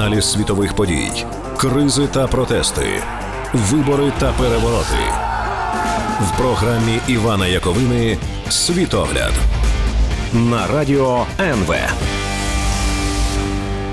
Аналіз світових подій, кризи та протести, вибори та перевороти в програмі Івана Яковини Світогляд на радіо НВ.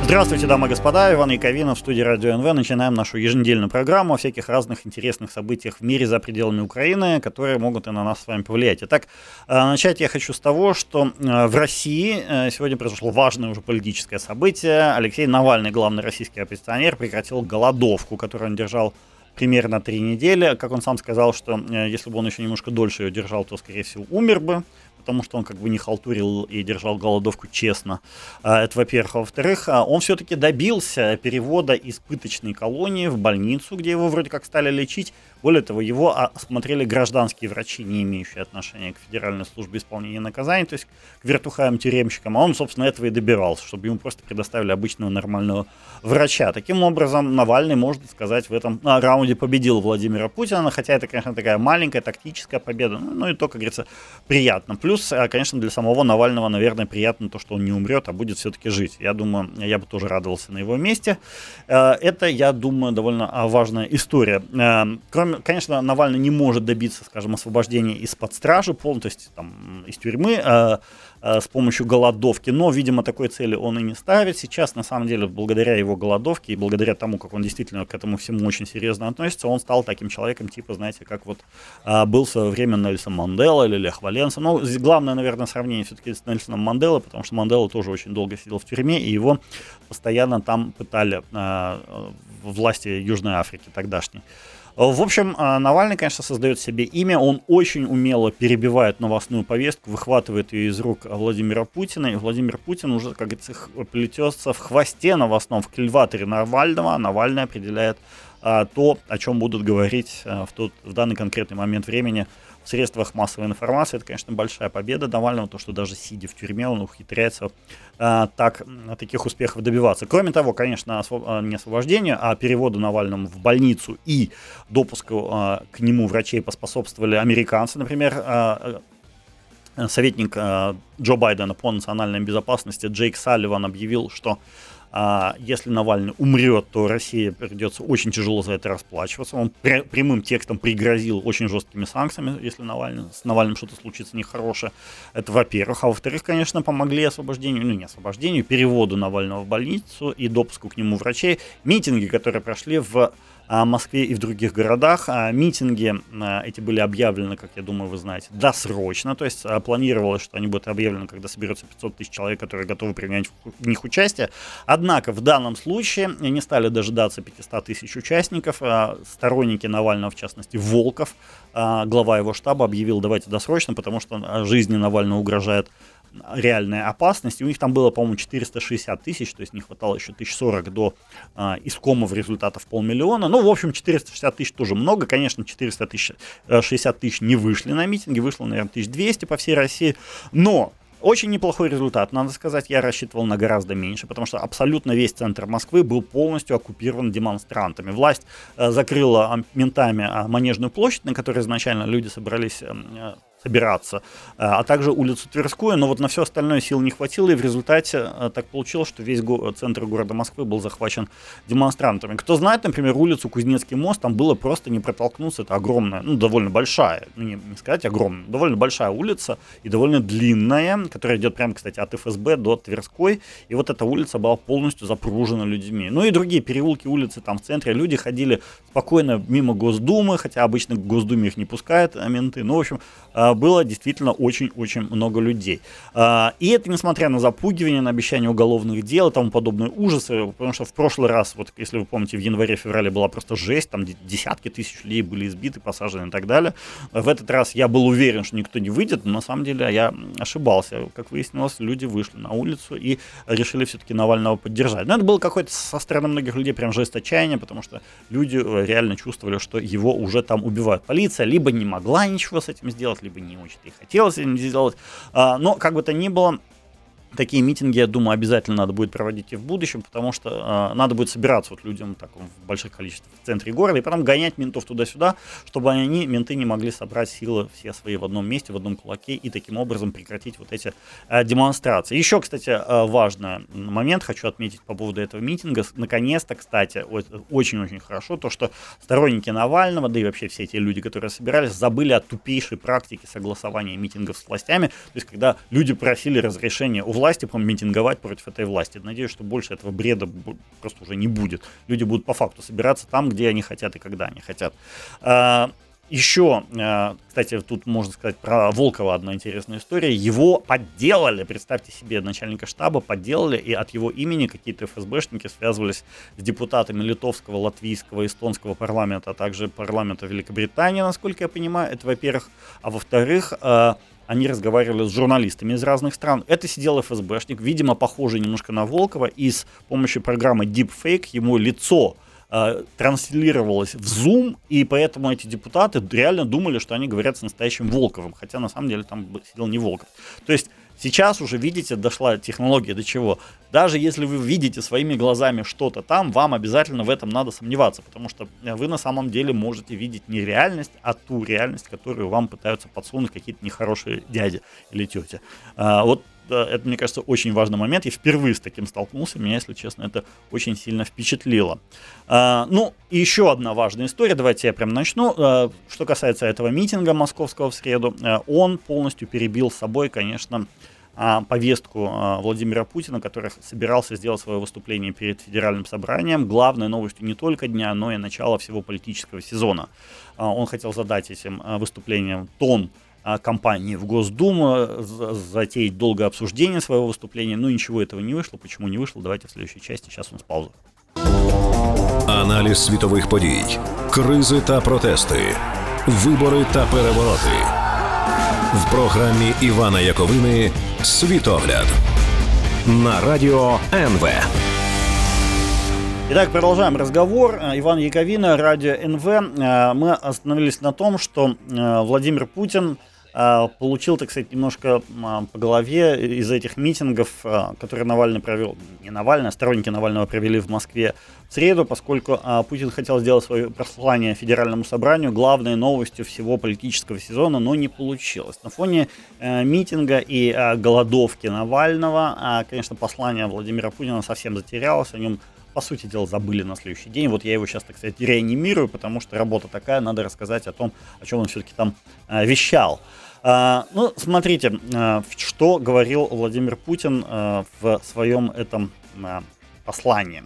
Здравствуйте, дамы и господа, Иван Яковина в студии Радио НВ. Начинаем нашу еженедельную программу о всяких разных интересных событиях в мире за пределами Украины, которые могут и на нас с вами повлиять. Итак, э, начать я хочу с того, что э, в России э, сегодня произошло важное уже политическое событие. Алексей Навальный, главный российский оппозиционер, прекратил голодовку, которую он держал примерно три недели. Как он сам сказал, что если бы он еще немножко дольше ее держал, то, скорее всего, умер бы потому что он как бы не халтурил и держал голодовку честно. А, это во-первых. А во-вторых, а, он все-таки добился перевода из пыточной колонии в больницу, где его вроде как стали лечить. Более того, его осмотрели гражданские врачи, не имеющие отношения к Федеральной службе исполнения наказаний, то есть к вертухаям-тюремщикам. А он, собственно, этого и добирался, чтобы ему просто предоставили обычного нормального врача. Таким образом, Навальный, можно сказать, в этом раунде победил Владимира Путина, хотя это, конечно, такая маленькая тактическая победа, ну, ну и то, как говорится, приятно. Плюс а, конечно, для самого Навального, наверное, приятно то, что он не умрет, а будет все-таки жить. Я думаю, я бы тоже радовался на его месте. Э, это, я думаю, довольно а, важная история. Э, кроме, конечно, Навальный не может добиться, скажем, освобождения из-под стражи полностью, то есть там, из тюрьмы, э, Э, с помощью голодовки, но, видимо, такой цели он и не ставит. Сейчас, на самом деле, благодаря его голодовке и благодаря тому, как он действительно к этому всему очень серьезно относится, он стал таким человеком, типа, знаете, как вот а, был в свое время Нельсон Мандела или Лех Валенса. Ну, главное, наверное, сравнение все-таки с Нельсоном Манделой, потому что Мандела тоже очень долго сидел в тюрьме, и его постоянно там пытали а, власти Южной Африки тогдашней. В общем, а, Навальный, конечно, создает себе имя. Он очень умело перебивает новостную повестку, выхватывает ее из рук Владимира Путина. И Владимир Путин уже, как говорится, плетется в хвосте новостном, в кильваторе Навального. Навальный определяет а, то, о чем будут говорить а, в, тот, в данный конкретный момент времени в средствах массовой информации. Это, конечно, большая победа Навального, то, что даже сидя в тюрьме, он ухитряется а, так, таких успехов добиваться. Кроме того, конечно, освоб... А, не освобождение, а переводу Навальному в больницу и допуску а, к нему врачей поспособствовали американцы, например, а, советник Джо Байдена по национальной безопасности Джейк Салливан объявил, что а если Навальный умрет, то России придется очень тяжело за это расплачиваться. Он пря- прямым текстом пригрозил очень жесткими санкциями, если Навальный, с Навальным что-то случится нехорошее. Это во-первых. А во-вторых, конечно, помогли освобождению, ну не освобождению, переводу Навального в больницу и допуску к нему врачей. Митинги, которые прошли в Москве и в других городах. А митинги а, эти были объявлены, как я думаю, вы знаете, досрочно. То есть а, планировалось, что они будут объявлены, когда соберется 500 тысяч человек, которые готовы принять в них участие. Однако в данном случае не стали дожидаться 500 тысяч участников. Сторонники Навального, в частности, Волков, глава его штаба, объявил, давайте досрочно, потому что жизни Навального угрожает реальная опасность. И у них там было, по-моему, 460 тысяч, то есть не хватало еще 1040 до а, искомого результата в полмиллиона. Ну, в общем, 460 тысяч тоже много. Конечно, 460 э, тысяч не вышли на митинги, вышло, наверное, 1200 по всей России. Но очень неплохой результат, надо сказать, я рассчитывал на гораздо меньше, потому что абсолютно весь центр Москвы был полностью оккупирован демонстрантами. Власть э, закрыла ментами э, Манежную площадь, на которой изначально люди собрались эм, э, собираться, а также улицу Тверскую, но вот на все остальное сил не хватило, и в результате э, так получилось, что весь го- центр города Москвы был захвачен демонстрантами. Кто знает, например, улицу Кузнецкий мост, там было просто не протолкнуться, это огромная, ну, довольно большая, ну, не, не сказать огромная, довольно большая улица и довольно длинная, которая идет прямо, кстати, от ФСБ до Тверской, и вот эта улица была полностью запружена людьми. Ну и другие переулки, улицы там в центре, люди ходили спокойно мимо Госдумы, хотя обычно к Госдуме их не пускают а менты, ну, в общем, было действительно очень-очень много людей. А, и это несмотря на запугивание, на обещание уголовных дел и тому подобные ужасы, потому что в прошлый раз, вот если вы помните, в январе-феврале была просто жесть, там десятки тысяч людей были избиты, посажены и так далее. В этот раз я был уверен, что никто не выйдет, но на самом деле я ошибался. Как выяснилось, люди вышли на улицу и решили все-таки Навального поддержать. Но это было какое-то со стороны многих людей прям жест отчаяния, потому что люди э, реально чувствовали, что его уже там убивают. Полиция либо не могла ничего с этим сделать, либо не очень-то и хотелось это сделать. А, но, как бы то ни было, Такие митинги, я думаю, обязательно надо будет проводить и в будущем, потому что э, надо будет собираться вот людям так, в больших количествах в центре города и потом гонять ментов туда-сюда, чтобы они, менты не могли собрать силы все свои в одном месте, в одном кулаке и таким образом прекратить вот эти э, демонстрации. Еще, кстати, э, важный момент хочу отметить по поводу этого митинга. Наконец-то, кстати, очень-очень хорошо то, что сторонники Навального, да и вообще все эти люди, которые собирались, забыли о тупейшей практике согласования митингов с властями. То есть, когда люди просили разрешения у власти митинговать против этой власти. Надеюсь, что больше этого бреда просто уже не будет. Люди будут по факту собираться там, где они хотят и когда они хотят. А, еще, а, кстати, тут можно сказать про Волкова одна интересная история. Его подделали, представьте себе, начальника штаба подделали, и от его имени какие-то ФСБшники связывались с депутатами литовского, латвийского, эстонского парламента, а также парламента Великобритании, насколько я понимаю. Это, во-первых. А во-вторых, а, они разговаривали с журналистами из разных стран. Это сидел ФСБшник, видимо, похожий немножко на Волкова, и с помощью программы Deepfake ему лицо э, транслировалось в Zoom, и поэтому эти депутаты реально думали, что они говорят с настоящим Волковым, хотя на самом деле там сидел не Волков. То есть Сейчас уже, видите, дошла технология до чего. Даже если вы видите своими глазами что-то там, вам обязательно в этом надо сомневаться, потому что вы на самом деле можете видеть не реальность, а ту реальность, которую вам пытаются подсунуть какие-то нехорошие дяди или тети. А, вот это, мне кажется, очень важный момент. Я впервые с таким столкнулся. Меня, если честно, это очень сильно впечатлило. А, ну, и еще одна важная история. Давайте я прям начну. А, что касается этого митинга московского в среду, а, он полностью перебил с собой, конечно, а, повестку а, Владимира Путина, который собирался сделать свое выступление перед федеральным собранием. Главной новостью не только дня, но и начала всего политического сезона. Он хотел задать этим выступлением тон компании в Госдуму, затеять долгое обсуждение своего выступления, но ничего этого не вышло. Почему не вышло, давайте в следующей части, сейчас он с паузы. Аналіз світових подій, кризи та протести, вибори та перевороти в програмі Івана Яковини Світогляд на радио НВ. Итак, продолжаем разговор. Иван Яковина, радио НВ. Мы остановились на том, что Владимир Путин а, получил, так сказать, немножко а, по голове из этих митингов, а, которые Навальный провел, не Навальный, а сторонники Навального провели в Москве в среду, поскольку Путин хотел сделать свое послание Федеральному собранию. Главной новостью всего политического сезона, но не получилось. На фоне э, митинга и голодовки Навального, конечно, послание Владимира Путина совсем затерялось, о нем по сути дела, забыли на следующий день. Вот я его сейчас, так сказать, реанимирую, потому что работа такая, надо рассказать о том, о чем он все-таки там э, вещал. А, ну, смотрите, а, что говорил Владимир Путин а, в своем этом послании.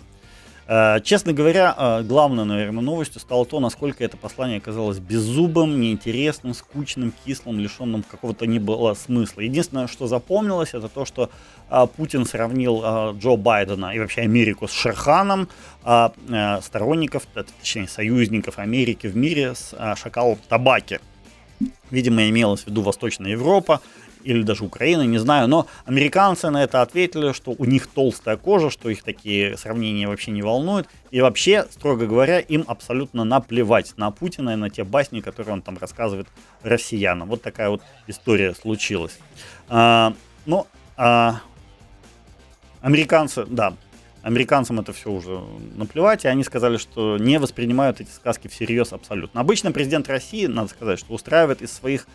Честно говоря, главной, наверное, новостью стало то, насколько это послание оказалось беззубым, неинтересным, скучным, кислым, лишенным какого-то не было смысла. Единственное, что запомнилось, это то, что Путин сравнил Джо Байдена и вообще Америку с Шерханом, сторонников, точнее, союзников Америки в мире с шакалом табаки. Видимо, имелось в виду Восточная Европа или даже Украина, не знаю, но американцы на это ответили, что у них толстая кожа, что их такие сравнения вообще не волнуют, и вообще, строго говоря, им абсолютно наплевать на Путина и на те басни, которые он там рассказывает россиянам. Вот такая вот история случилась. А, ну, а, американцы, да, Американцам это все уже наплевать, и они сказали, что не воспринимают эти сказки всерьез абсолютно. Обычно президент России, надо сказать, что устраивает из своих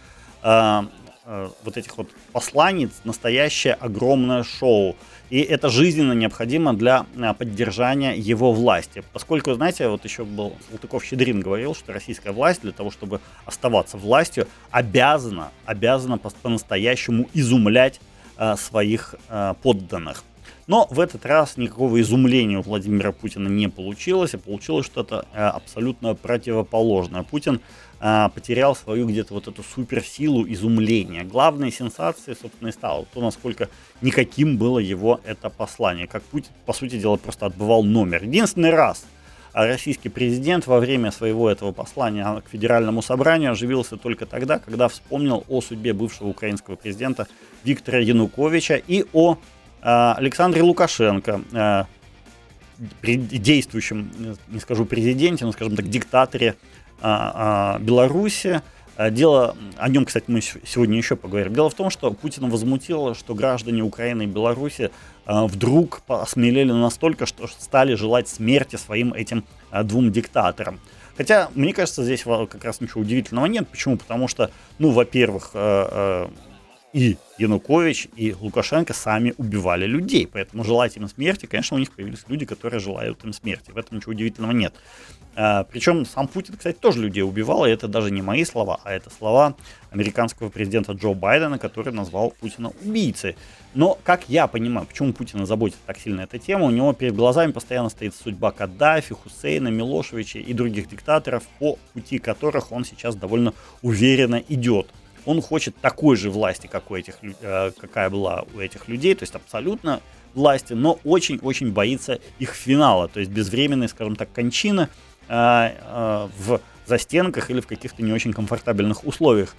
э, э, вот этих вот посланий настоящее огромное шоу. И это жизненно необходимо для э, поддержания его власти. Поскольку, знаете, вот еще был Салтыков-Щедрин говорил, что российская власть для того, чтобы оставаться властью, обязана, обязана по-настоящему изумлять э, своих подданных. Но в этот раз никакого изумления у Владимира Путина не получилось, и получилось что-то э, абсолютно противоположное. Путин э, потерял свою где-то вот эту суперсилу изумления. Главной сенсацией, собственно, и стало то, насколько никаким было его это послание. Как Путин, по сути дела, просто отбывал номер. Единственный раз российский президент во время своего этого послания к федеральному собранию оживился только тогда, когда вспомнил о судьбе бывшего украинского президента Виктора Януковича и о а, Александре Лукашенко, а, действующем, не скажу президенте, но, скажем так, диктаторе а, Беларуси, Дело, о нем, кстати, мы сегодня еще поговорим. Дело в том, что Путина возмутило, что граждане Украины и Беларуси вдруг осмелели настолько, что стали желать смерти своим этим двум диктаторам. Хотя, мне кажется, здесь как раз ничего удивительного нет. Почему? Потому что, ну, во-первых, и Янукович, и Лукашенко сами убивали людей. Поэтому желать им смерти, конечно, у них появились люди, которые желают им смерти. В этом ничего удивительного нет. А, причем сам Путин, кстати, тоже людей убивал, и это даже не мои слова, а это слова американского президента Джо Байдена, который назвал Путина убийцей. Но, как я понимаю, почему Путина заботит так сильно эта тема, у него перед глазами постоянно стоит судьба Каддафи, Хусейна, Милошевича и других диктаторов, по пути которых он сейчас довольно уверенно идет он хочет такой же власти, как у этих, э, какая была у этих людей, то есть абсолютно власти, но очень-очень боится их финала, то есть безвременной, скажем так, кончины э, э, в застенках или в каких-то не очень комфортабельных условиях.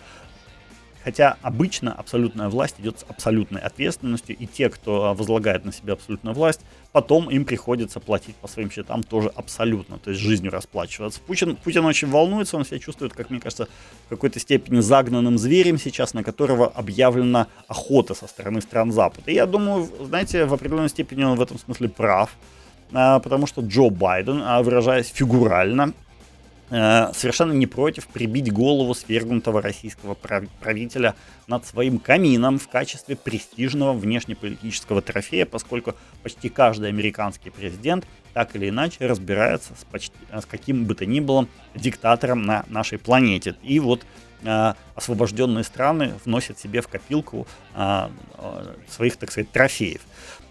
Хотя обычно абсолютная власть идет с абсолютной ответственностью, и те, кто возлагает на себя абсолютную власть, потом им приходится платить по своим счетам тоже абсолютно, то есть жизнью расплачиваться. Путин, Путин очень волнуется, он себя чувствует, как мне кажется, в какой-то степени загнанным зверем сейчас, на которого объявлена охота со стороны стран Запада. И я думаю, знаете, в определенной степени он в этом смысле прав, а, потому что Джо Байден, а, выражаясь фигурально, совершенно не против прибить голову свергнутого российского правителя над своим камином в качестве престижного внешнеполитического трофея, поскольку почти каждый американский президент так или иначе разбирается с, почти, с каким бы то ни было диктатором на нашей планете. И вот э, освобожденные страны вносят себе в копилку э, э своих, так сказать, трофеев.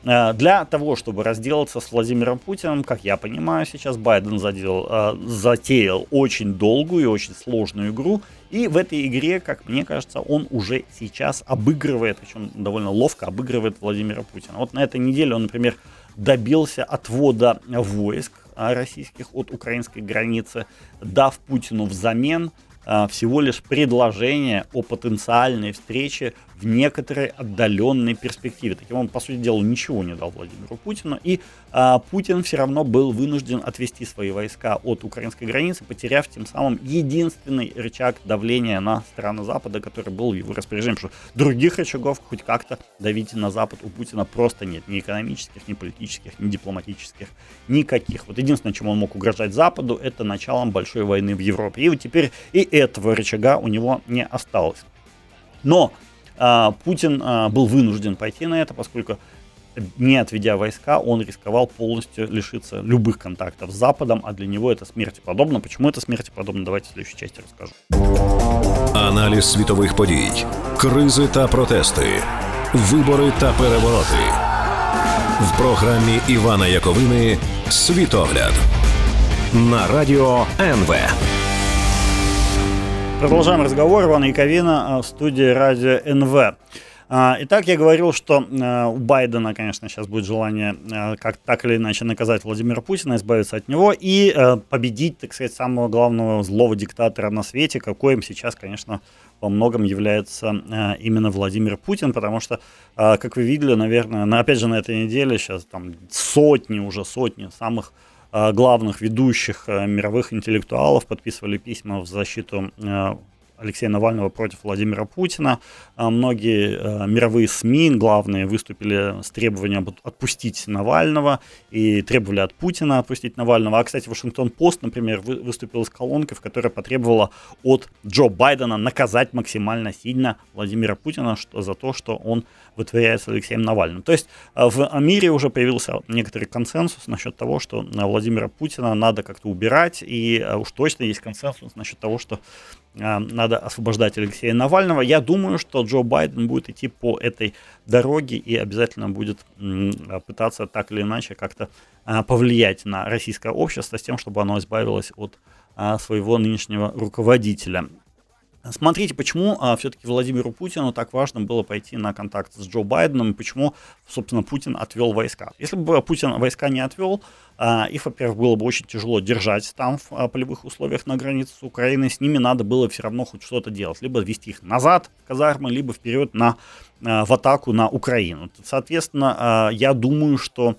Э, для того, чтобы разделаться с Владимиром Путиным, как я понимаю, сейчас Байден задел, э, затеял очень долгую и очень сложную игру. И в этой игре, как мне кажется, он уже сейчас обыгрывает, причем довольно ловко обыгрывает Владимира Путина. Вот на этой неделе он, например, добился отвода войск э, российских от украинской границы, дав Путину взамен всего лишь предложение о потенциальной встрече в некоторой отдаленной перспективе. Таким он, по сути дела, ничего не дал Владимиру Путину. И а, Путин все равно был вынужден отвести свои войска от украинской границы, потеряв тем самым единственный рычаг давления на страны Запада, который был в его распоряжении. Потому что других рычагов хоть как-то давить на Запад у Путина просто нет. Ни экономических, ни политических, ни дипломатических. Никаких. Вот единственное, чем он мог угрожать Западу, это началом большой войны в Европе. И вот теперь и этого рычага у него не осталось. Но Путин а, был вынужден пойти на это, поскольку не отведя войска, он рисковал полностью лишиться любых контактов с Западом, а для него это смерти подобно. Почему это смерти подобно, давайте в следующей части расскажу. Аналіз світових подій, кризи та протести, вибори та перевороти в програмі Івана Яковини Світогляд на радіо НВ. Продолжаем разговор. Иван Яковина в студии радио НВ. А, итак, я говорил, что а, у Байдена, конечно, сейчас будет желание а, как так или иначе наказать Владимира Путина, избавиться от него и победить, так сказать, самого главного злого диктатора на свете, какой им сейчас, конечно, во многом является именно Владимир Путин, потому что, как вы видели, наверное, на, опять же, на этой неделе сейчас там сотни, уже сотни самых Э, главных ведущих э, мировых интеллектуалов подписывали письма в защиту э, Алексея Навального против Владимира Путина. А многие э, мировые СМИ, главные, выступили с требованием отпустить Навального и требовали от Путина отпустить Навального. А, кстати, Вашингтон-Пост, например, вы, выступил с колонкой, в которой потребовала от Джо Байдена наказать максимально сильно Владимира Путина за то, что он вытворяет с Алексеем Навальным. То есть э, в мире уже появился некоторый консенсус насчет того, что Владимира Путина надо как-то убирать, и э, уж точно есть консенсус насчет того, что надо освобождать Алексея Навального. Я думаю, что Джо Байден будет идти по этой дороге и обязательно будет пытаться так или иначе как-то а, повлиять на российское общество с тем, чтобы оно избавилось от а, своего нынешнего руководителя. Смотрите, почему а, все-таки Владимиру Путину так важно было пойти на контакт с Джо Байденом, и почему, собственно, Путин отвел войска. Если бы Путин войска не отвел, а, их, во-первых, было бы очень тяжело держать там в а, полевых условиях на границе с Украиной, с ними надо было все равно хоть что-то делать, либо вести их назад в казармы, либо вперед на, а, в атаку на Украину. Соответственно, а, я думаю, что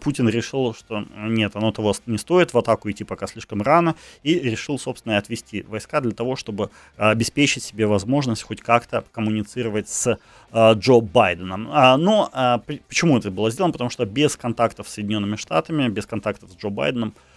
Путин решил, что нет, оно того не стоит в атаку идти пока слишком рано, и решил, собственно, отвести войска для того, чтобы обеспечить себе возможность хоть как-то коммуницировать с Джо Байденом. Но почему это было сделано? Потому что без контактов с Соединенными Штатами, без контактов с Джо Байденом, а,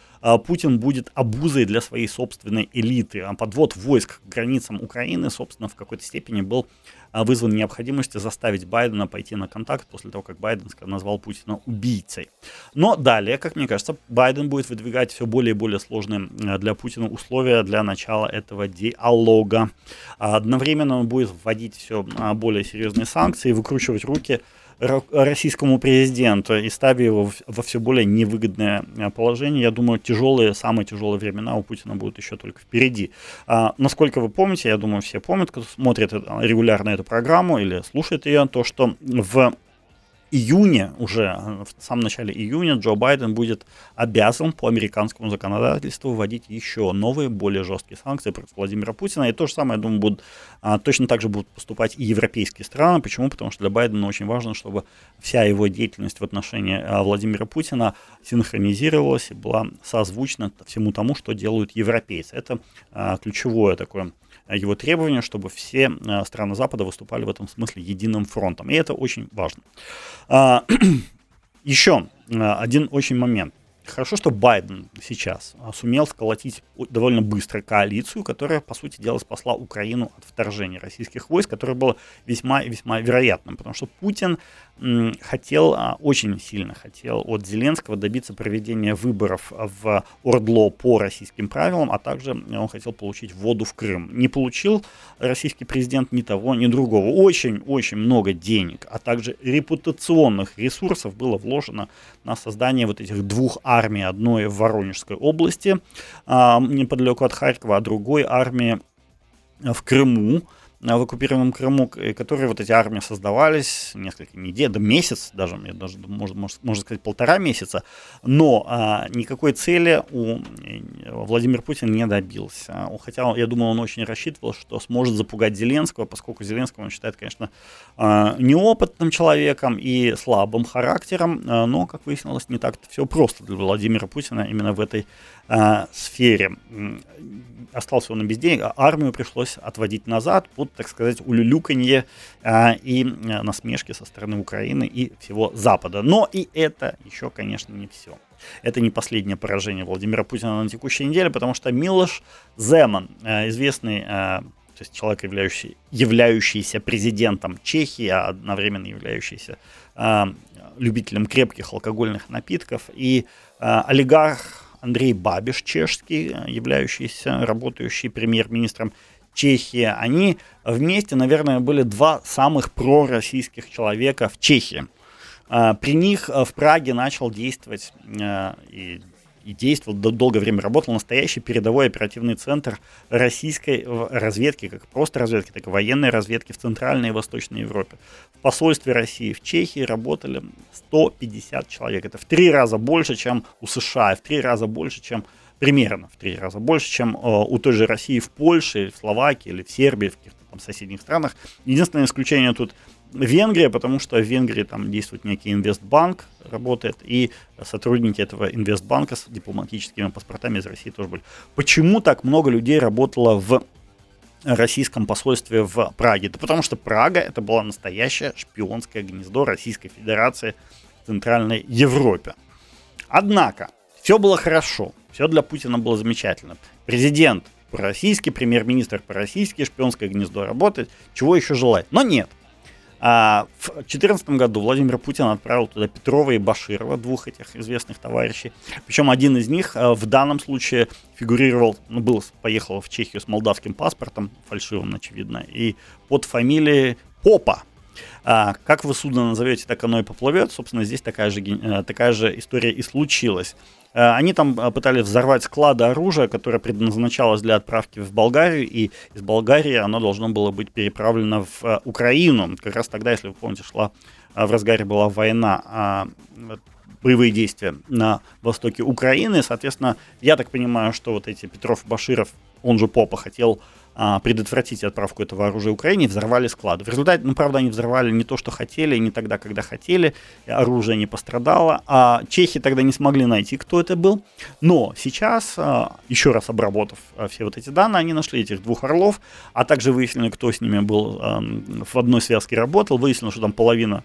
Путин будет обузой для своей собственной элиты. А подвод войск к границам Украины, собственно, в какой-то степени был а, вызван необходимостью заставить Байдена пойти на контакт после того, как Байден назвал Путина убийцей. Но далее, как мне кажется, Байден будет выдвигать все более и более сложные для Путина условия для начала этого диалога. Одновременно он будет вводить все более серьезные санкции, выкручивать руки российскому президенту и ставя его во все более невыгодное э, положение. Я думаю, тяжелые, самые тяжелые времена у Путина будут еще только впереди. А, насколько вы помните, я думаю, все помнят, кто смотрит регулярно эту программу или слушает ее, то, что в июне, уже в самом начале июня, Джо Байден будет обязан по американскому законодательству вводить еще новые, более жесткие санкции против Владимира Путина. И то же самое, я думаю, будут, а, точно так же будут поступать и европейские страны. Почему? Потому что для Байдена очень важно, чтобы вся его деятельность в отношении а, Владимира Путина синхронизировалась и была созвучна всему тому, что делают европейцы. Это а, ключевое такое его требование, чтобы все э, страны Запада выступали в этом смысле единым фронтом. И это очень важно. А, еще э, один очень момент. Хорошо, что Байден сейчас сумел сколотить довольно быстро коалицию, которая, по сути дела, спасла Украину от вторжения российских войск, которое было весьма и весьма вероятным, потому что Путин хотел, а, очень сильно хотел от Зеленского добиться проведения выборов в Ордло по российским правилам, а также он хотел получить воду в Крым. Не получил российский президент ни того, ни другого. Очень-очень много денег, а также репутационных ресурсов было вложено на создание вот этих двух армий. Одной в Воронежской области, а, неподалеку от Харькова, а другой армии в Крыму, в оккупированном Крыму, которые вот эти армии создавались несколько недель, да месяц даже, я даже можно, можно сказать полтора месяца, но а, никакой цели у Владимир Путин не добился. Хотя, я думаю, он очень рассчитывал, что сможет запугать Зеленского, поскольку Зеленского он считает, конечно, а, неопытным человеком и слабым характером, а, но, как выяснилось, не так все просто для Владимира Путина именно в этой а, сфере. Остался он без денег, а армию пришлось отводить назад под, так сказать, улюлюканье а, и а, насмешки со стороны Украины и всего Запада. Но и это еще, конечно, не все. Это не последнее поражение Владимира Путина на текущей неделе, потому что Милош Земан, а, известный а, то есть человек, являющий, являющийся президентом Чехии, а одновременно являющийся э, любителем крепких алкогольных напитков, и э, олигарх Андрей Бабиш, чешский, являющийся, работающий премьер-министром Чехии, они вместе, наверное, были два самых пророссийских человека в Чехии. А, при них в Праге начал действовать а, и и действовал, долгое время работал настоящий передовой оперативный центр российской разведки, как просто разведки, так и военной разведки в Центральной и Восточной Европе. В посольстве России в Чехии работали 150 человек. Это в три раза больше, чем у США, в три раза больше, чем примерно в три раза больше, чем э, у той же России в Польше, в Словакии или в Сербии, в каких-то там соседних странах. Единственное исключение тут Венгрия, потому что в Венгрии там действует некий инвестбанк, работает, и сотрудники этого инвестбанка с дипломатическими паспортами из России тоже были. Почему так много людей работало в российском посольстве в Праге? Да потому что Прага это было настоящее шпионское гнездо Российской Федерации в Центральной Европе. Однако, все было хорошо, все для Путина было замечательно. Президент по-российски, премьер-министр по-российски, шпионское гнездо работает, чего еще желать? Но нет, а, в 2014 году Владимир Путин отправил туда Петрова и Баширова, двух этих известных товарищей. Причем один из них а, в данном случае фигурировал, ну, был, поехал в Чехию с молдавским паспортом, фальшивым, очевидно, и под фамилией Попа. А, как вы судно назовете, так оно и поплывет. Собственно, здесь такая же, э, такая же история и случилась. Э, они там э, пытались взорвать склады оружия, которое предназначалось для отправки в Болгарию, и из Болгарии оно должно было быть переправлено в э, Украину. Как раз тогда, если вы помните, шла в разгаре была война, а, боевые действия на востоке Украины. Соответственно, я так понимаю, что вот эти Петров Баширов, он же Попа, хотел а, предотвратить отправку этого оружия Украине, взорвали склады. В результате, ну, правда, они взорвали не то, что хотели, не тогда, когда хотели, оружие не пострадало, а чехи тогда не смогли найти, кто это был. Но сейчас, а, еще раз обработав а, все вот эти данные, они нашли этих двух орлов, а также выяснили, кто с ними был в одной связке работал, выяснилось, что там половина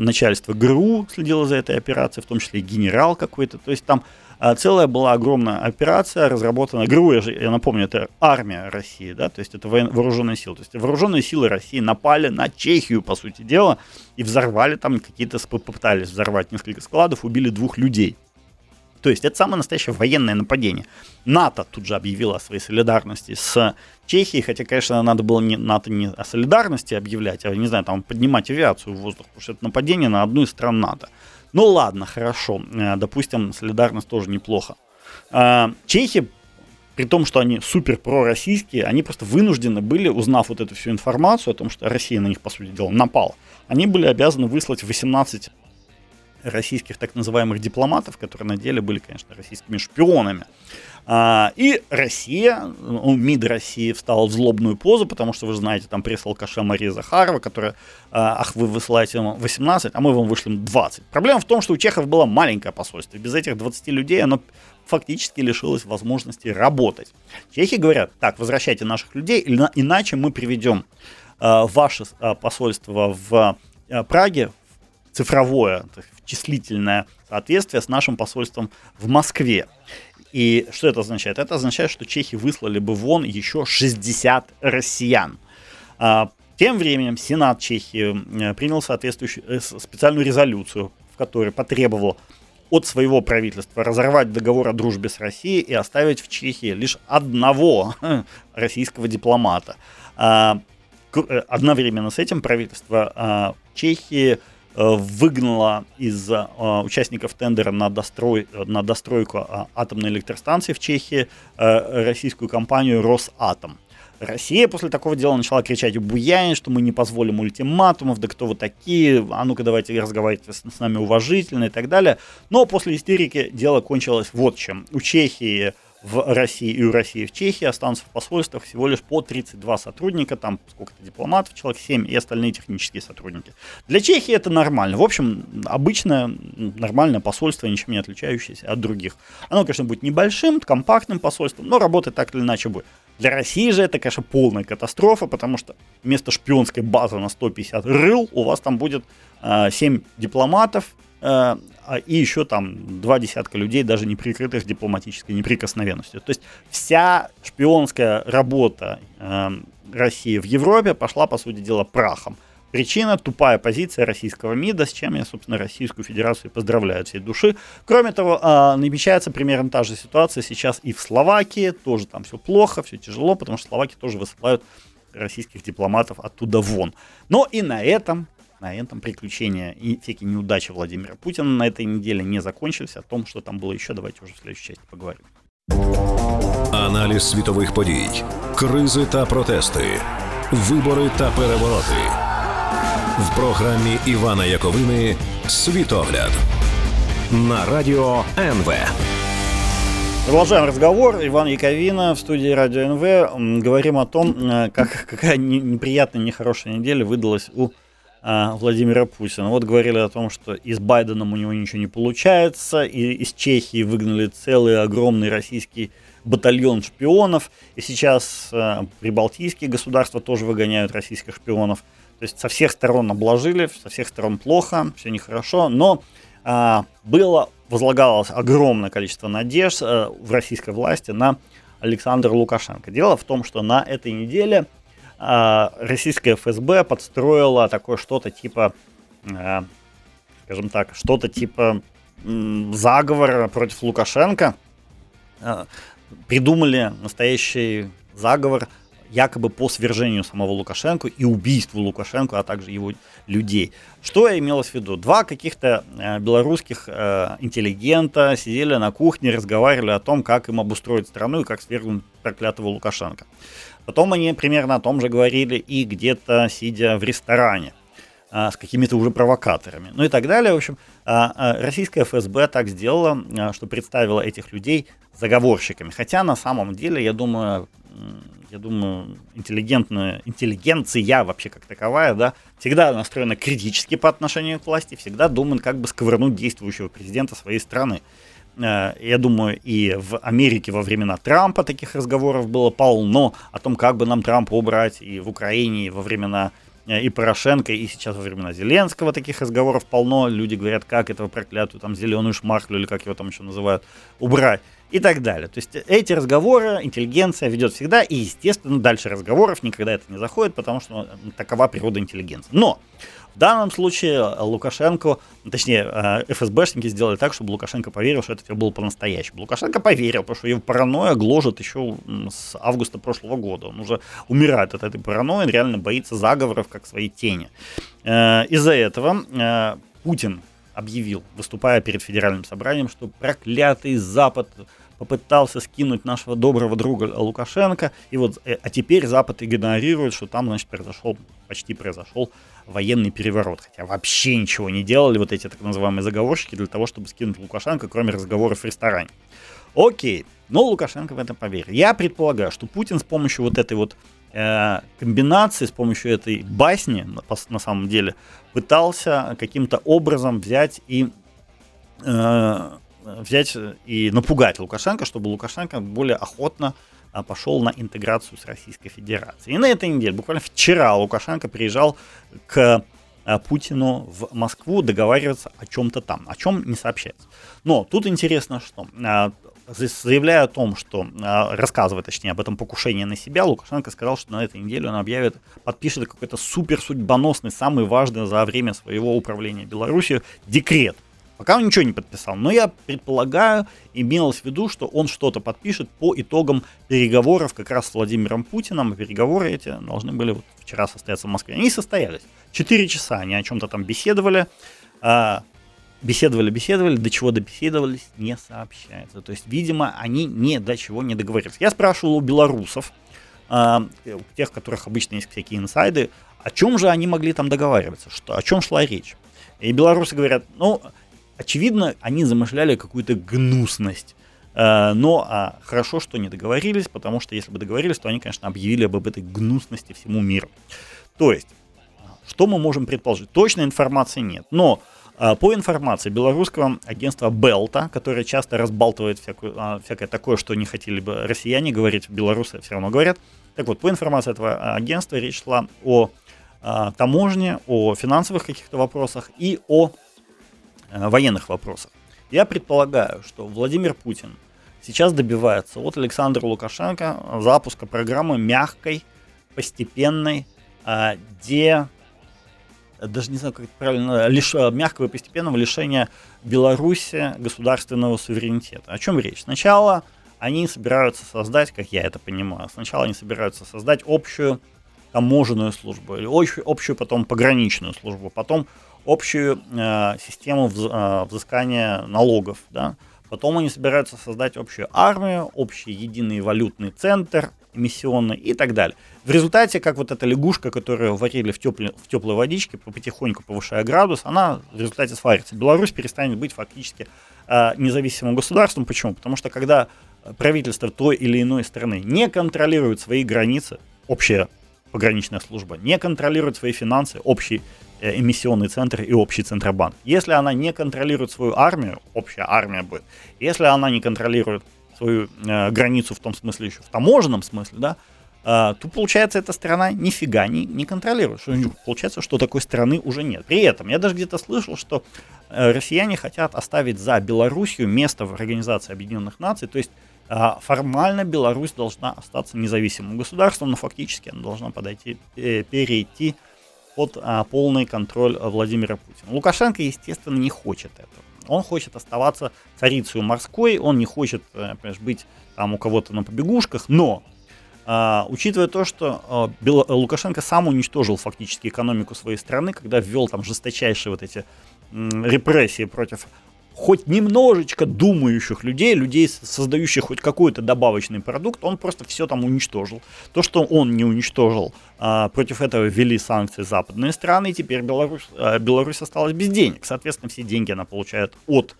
начальства ГРУ следила за этой операцией, в том числе и генерал какой-то. То есть там а целая была огромная операция, разработана ГРУ, я, же, я напомню, это армия России, да, то есть это вооруженные силы. То есть вооруженные силы России напали на Чехию, по сути дела, и взорвали там какие-то, попытались взорвать несколько складов, убили двух людей. То есть это самое настоящее военное нападение. НАТО тут же объявило о своей солидарности с Чехией, хотя, конечно, надо было не, НАТО не о солидарности объявлять, а, не знаю, там поднимать авиацию в воздух, потому что это нападение на одну из стран НАТО. Ну ладно, хорошо, э, допустим, солидарность тоже неплохо. А, чехи, при том, что они супер пророссийские, они просто вынуждены были, узнав вот эту всю информацию о том, что Россия на них, по сути дела, напала, они были обязаны выслать 18 российских так называемых дипломатов, которые на деле были, конечно, российскими шпионами. А, и Россия, ну, МИД России встал в злобную позу, потому что, вы знаете, там пресс-алкаша Мария Захарова, которая, а, ах, вы высылаете ему 18, а мы вам вышлем 20. Проблема в том, что у чехов было маленькое посольство. Без этих 20 людей оно фактически лишилось возможности работать. Чехи говорят, так, возвращайте наших людей, иначе мы приведем а, ваше посольство в Праге цифровое, числительное соответствие с нашим посольством в Москве. И что это означает? Это означает, что чехи выслали бы вон еще 60 россиян. А, тем временем Сенат Чехии э, принял соответствующую э, специальную резолюцию, в которой потребовал от своего правительства разорвать договор о дружбе с Россией и оставить в Чехии лишь одного российского дипломата. А, э, одновременно с этим правительство а, Чехии выгнала из э, участников тендера на, дострой, на достройку э, атомной электростанции в Чехии российскую компанию «Росатом». Россия после такого дела начала кричать буянить, что мы не позволим ультиматумов, да кто вы такие, а ну-ка давайте разговаривайте с, с нами уважительно и так далее. Но после истерики дело кончилось вот чем. У Чехии в России и у России в Чехии останутся в посольствах всего лишь по 32 сотрудника, там сколько-то дипломатов, человек 7 и остальные технические сотрудники. Для Чехии это нормально. В общем, обычное нормальное посольство, ничем не отличающееся от других. Оно, конечно, будет небольшим, компактным посольством, но работать так или иначе будет. Для России же это, конечно, полная катастрофа, потому что вместо шпионской базы на 150 рыл у вас там будет э, 7 дипломатов, э, и еще там два десятка людей, даже не прикрытых дипломатической неприкосновенностью. То есть вся шпионская работа э, России в Европе пошла, по сути дела, прахом. Причина – тупая позиция российского МИДа, с чем я, собственно, Российскую Федерацию поздравляю от всей души. Кроме того, э, намечается примерно та же ситуация сейчас и в Словакии. Тоже там все плохо, все тяжело, потому что Словаки тоже высылают российских дипломатов оттуда вон. Но и на этом на этом приключения и всякие неудачи Владимира Путина на этой неделе не закончились. О том, что там было еще, давайте уже в следующей части поговорим. Аналіз світових подій, кризи та протести, вибори та перевороти в програмі Івана Яковини Світогляд на радіо НВ. Продолжаем разговор. Иван Яковина в студии Радио НВ. Говорим о том, э, как, какая неприятная, нехорошая неделя выдалась у а, Владимира Путина. Вот говорили о том, что и с Байденом у него ничего не получается, и из Чехии выгнали целый огромный российский батальон шпионов, и сейчас э, прибалтийские государства тоже выгоняют российских шпионов. То есть со всех сторон обложили, со всех сторон плохо, все нехорошо, но э, было, возлагалось огромное количество надежд э, в российской власти на Александра Лукашенко. Дело в том, что на этой неделе а, российская ФСБ подстроила такое что-то типа, а, скажем так, что-то типа заговора против Лукашенко. А, придумали настоящий заговор якобы по свержению самого Лукашенко и убийству Лукашенко, а также его людей. Что я имелось в виду? Два каких-то белорусских интеллигента сидели на кухне, разговаривали о том, как им обустроить страну и как свергнуть проклятого Лукашенко. Потом они примерно о том же говорили и где-то сидя в ресторане а, с какими-то уже провокаторами, ну и так далее. В общем, а, а, российская ФСБ так сделала, что представила этих людей заговорщиками. Хотя на самом деле, я думаю, я думаю, интеллигентная, интеллигенция вообще как таковая, да, всегда настроена критически по отношению к власти, всегда думает, как бы сковырнуть действующего президента своей страны. Э, я думаю, и в Америке во времена Трампа таких разговоров было полно о том, как бы нам Трампа убрать, и в Украине, и во времена э, и Порошенко, и сейчас во времена Зеленского таких разговоров полно. Люди говорят, как этого проклятую там зеленую шмарклю, или как его там еще называют, убрать и так далее. То есть эти разговоры интеллигенция ведет всегда, и, естественно, дальше разговоров никогда это не заходит, потому что такова природа интеллигенции. Но данном случае э, Лукашенко, точнее, э, ФСБшники сделали так, чтобы Лукашенко поверил, что это все было по-настоящему. Лукашенко поверил, потому что его паранойя гложет еще с августа прошлого года. Он уже умирает от этой паранойи, он реально боится заговоров, как своей тени. Э, из-за этого Путин объявил, выступая перед федеральным собранием, что проклятый Запад попытался скинуть нашего доброго друга Лукашенко, и вот, а теперь Запад игнорирует, что там, значит, произошел, почти произошел военный переворот, хотя вообще ничего не делали вот эти так называемые заговорщики для того, чтобы скинуть Лукашенко, кроме разговоров в ресторане. Окей, но Лукашенко в этом поверил. Я предполагаю, что Путин с помощью вот этой вот э, комбинации, с помощью этой басни, на, на самом деле, пытался каким-то образом взять и э, взять и напугать Лукашенко, чтобы Лукашенко более охотно пошел на интеграцию с Российской Федерацией. И на этой неделе, буквально вчера, Лукашенко приезжал к а, Путину в Москву договариваться о чем-то там, о чем не сообщается. Но тут интересно, что а, заявляя о том, что рассказывая, точнее, об этом покушении на себя, Лукашенко сказал, что на этой неделе он объявит, подпишет какой-то супер судьбоносный, самый важный за время своего управления Беларусью декрет – Пока он ничего не подписал. Но я предполагаю, имелось в виду, что он что-то подпишет по итогам переговоров как раз с Владимиром Путиным. Переговоры эти должны были вот вчера состояться в Москве. Они состоялись. Четыре часа они о чем-то там беседовали. А, беседовали, беседовали, до чего добеседовались, не сообщается. То есть, видимо, они ни до чего не договорились. Я спрашивал у белорусов, а, тех, у которых обычно есть всякие инсайды, о чем же они могли там договариваться, что, о чем шла речь. И белорусы говорят, ну, очевидно, они замышляли какую-то гнусность. Э, но а, хорошо, что не договорились, потому что если бы договорились, то они, конечно, объявили об этой гнусности всему миру. То есть, что мы можем предположить? Точной информации нет. Но а, по информации белорусского агентства Белта, которое часто разбалтывает всякую, а, всякое такое, что не хотели бы россияне говорить, белорусы все равно говорят. Так вот, по информации этого агентства речь шла о таможне, о финансовых каких-то вопросах и о военных вопросах. Я предполагаю, что Владимир Путин сейчас добивается от Александра Лукашенко запуска программы мягкой, постепенной, э, де даже не знаю, как это правильно, лиш, мягкого и постепенного лишения Беларуси государственного суверенитета. О чем речь? Сначала они собираются создать, как я это понимаю, сначала они собираются создать общую таможенную службу, или общую, общую потом пограничную службу, потом общую э, систему вз, э, взыскания налогов, да. Потом они собираются создать общую армию, общий единый валютный центр, эмиссионный и так далее. В результате, как вот эта лягушка, которую варили в, тепле, в теплой водичке, потихоньку повышая градус, она в результате сварится. Беларусь перестанет быть фактически э, независимым государством. Почему? Потому что когда правительство той или иной страны не контролирует свои границы, общая пограничная служба, не контролирует свои финансы, общий Э, эмиссионный центр и общий центробанк. Если она не контролирует свою армию, общая армия будет, если она не контролирует свою э, границу в том смысле еще в таможенном смысле, да, э, то получается эта страна нифига не, не контролирует. Что, получается, что такой страны уже нет. При этом я даже где-то слышал, что э, россияне хотят оставить за Белоруссию место в Организации Объединенных Наций, то есть формально Беларусь должна остаться независимым государством, но фактически она должна подойти, э, перейти под а, полный контроль Владимира Путина. Лукашенко, естественно, не хочет этого. Он хочет оставаться царицей морской, он не хочет э, понимаешь, быть там у кого-то на побегушках, но а, учитывая то, что а. Лукашенко сам уничтожил фактически экономику своей страны, когда ввел там жесточайшие вот эти репрессии против хоть немножечко думающих людей, людей, создающих хоть какой-то добавочный продукт, он просто все там уничтожил. То, что он не уничтожил, а, против этого ввели санкции западные страны, и теперь Беларусь, а, Беларусь осталась без денег. Соответственно, все деньги она получает от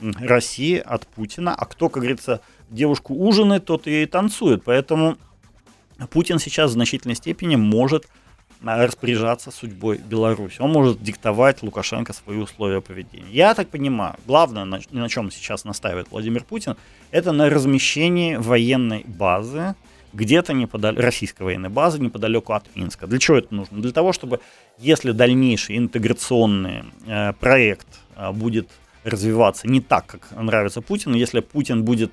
России, от Путина, а кто, как говорится, девушку ужинает, тот и танцует. Поэтому Путин сейчас в значительной степени может распоряжаться судьбой Беларуси. Он может диктовать Лукашенко свои условия поведения. Я так понимаю, главное, на, на чем сейчас настаивает Владимир Путин, это на размещении военной базы где-то неподалеку, российской военной базы неподалеку от Минска. Для чего это нужно? Для того, чтобы, если дальнейший интеграционный э, проект э, будет развиваться не так, как нравится Путину, если Путин будет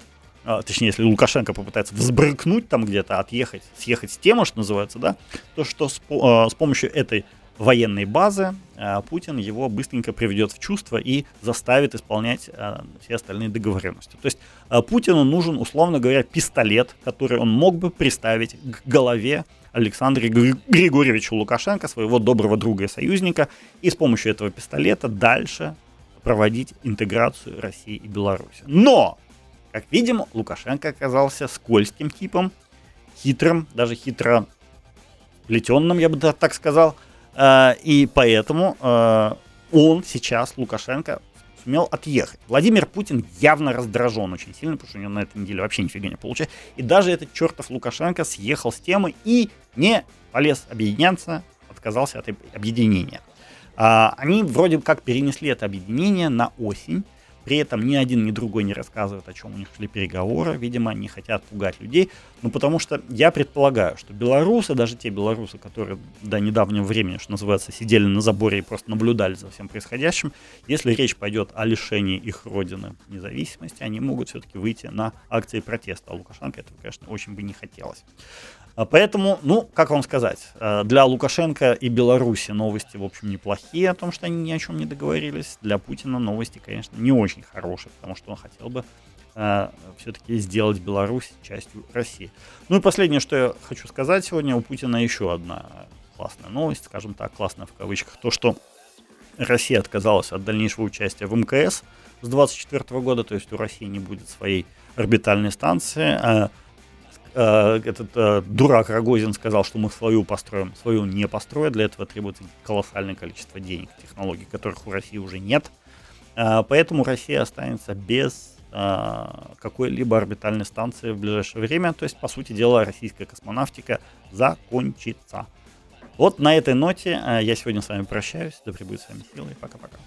точнее, если Лукашенко попытается взбрыкнуть там где-то, отъехать, съехать с темы, что называется, да, то что с, а, с помощью этой военной базы а, Путин его быстренько приведет в чувство и заставит исполнять все остальные договоренности. То есть Путину нужен, условно говоря, пистолет, который он мог бы приставить к голове Александра Григорьевича Лукашенко, своего доброго друга и союзника, и с помощью этого пистолета дальше проводить интеграцию России и Беларуси. Но как видим, Лукашенко оказался скользким типом, хитрым, даже хитро плетенным, я бы так сказал. Э, и поэтому э, он сейчас, Лукашенко, сумел отъехать. Владимир Путин явно раздражен очень сильно, потому что у него на этой неделе вообще нифига не получается. И даже этот чертов Лукашенко съехал с темы и не полез объединяться, отказался от объединения. А, они вроде как перенесли это объединение на осень, при этом ни один, ни другой не рассказывает, о чем у них шли переговоры. Видимо, они хотят пугать людей. Ну, потому что я предполагаю, что белорусы, даже те белорусы, которые до недавнего времени, что называется, сидели на заборе и просто наблюдали за всем происходящим, если речь пойдет о лишении их родины независимости, они могут все-таки выйти на акции протеста. А Лукашенко этого, конечно, очень бы не хотелось. А поэтому, ну, как вам сказать, э, для Лукашенко и Беларуси новости, в общем, неплохие о том, что они ни о чем не договорились. Для Путина новости, конечно, не очень хорошие, потому что он хотел бы э, все-таки сделать Беларусь частью России. Ну и последнее, что я хочу сказать сегодня, у Путина еще одна классная новость, скажем так, классная в кавычках, то, что Россия отказалась от дальнейшего участия в МКС с 2024 года, то есть у России не будет своей орбитальной станции. А Э, этот э, дурак Рогозин сказал, что мы свою построим, свою не построят. Для этого требуется колоссальное количество денег, технологий, которых у России уже нет. Поэтому Россия останется без какой-либо орбитальной станции в ближайшее время. То есть, по сути дела, российская космонавтика закончится. Вот на этой ноте я сегодня с вами прощаюсь. Да пребудет с вами силой. Пока-пока.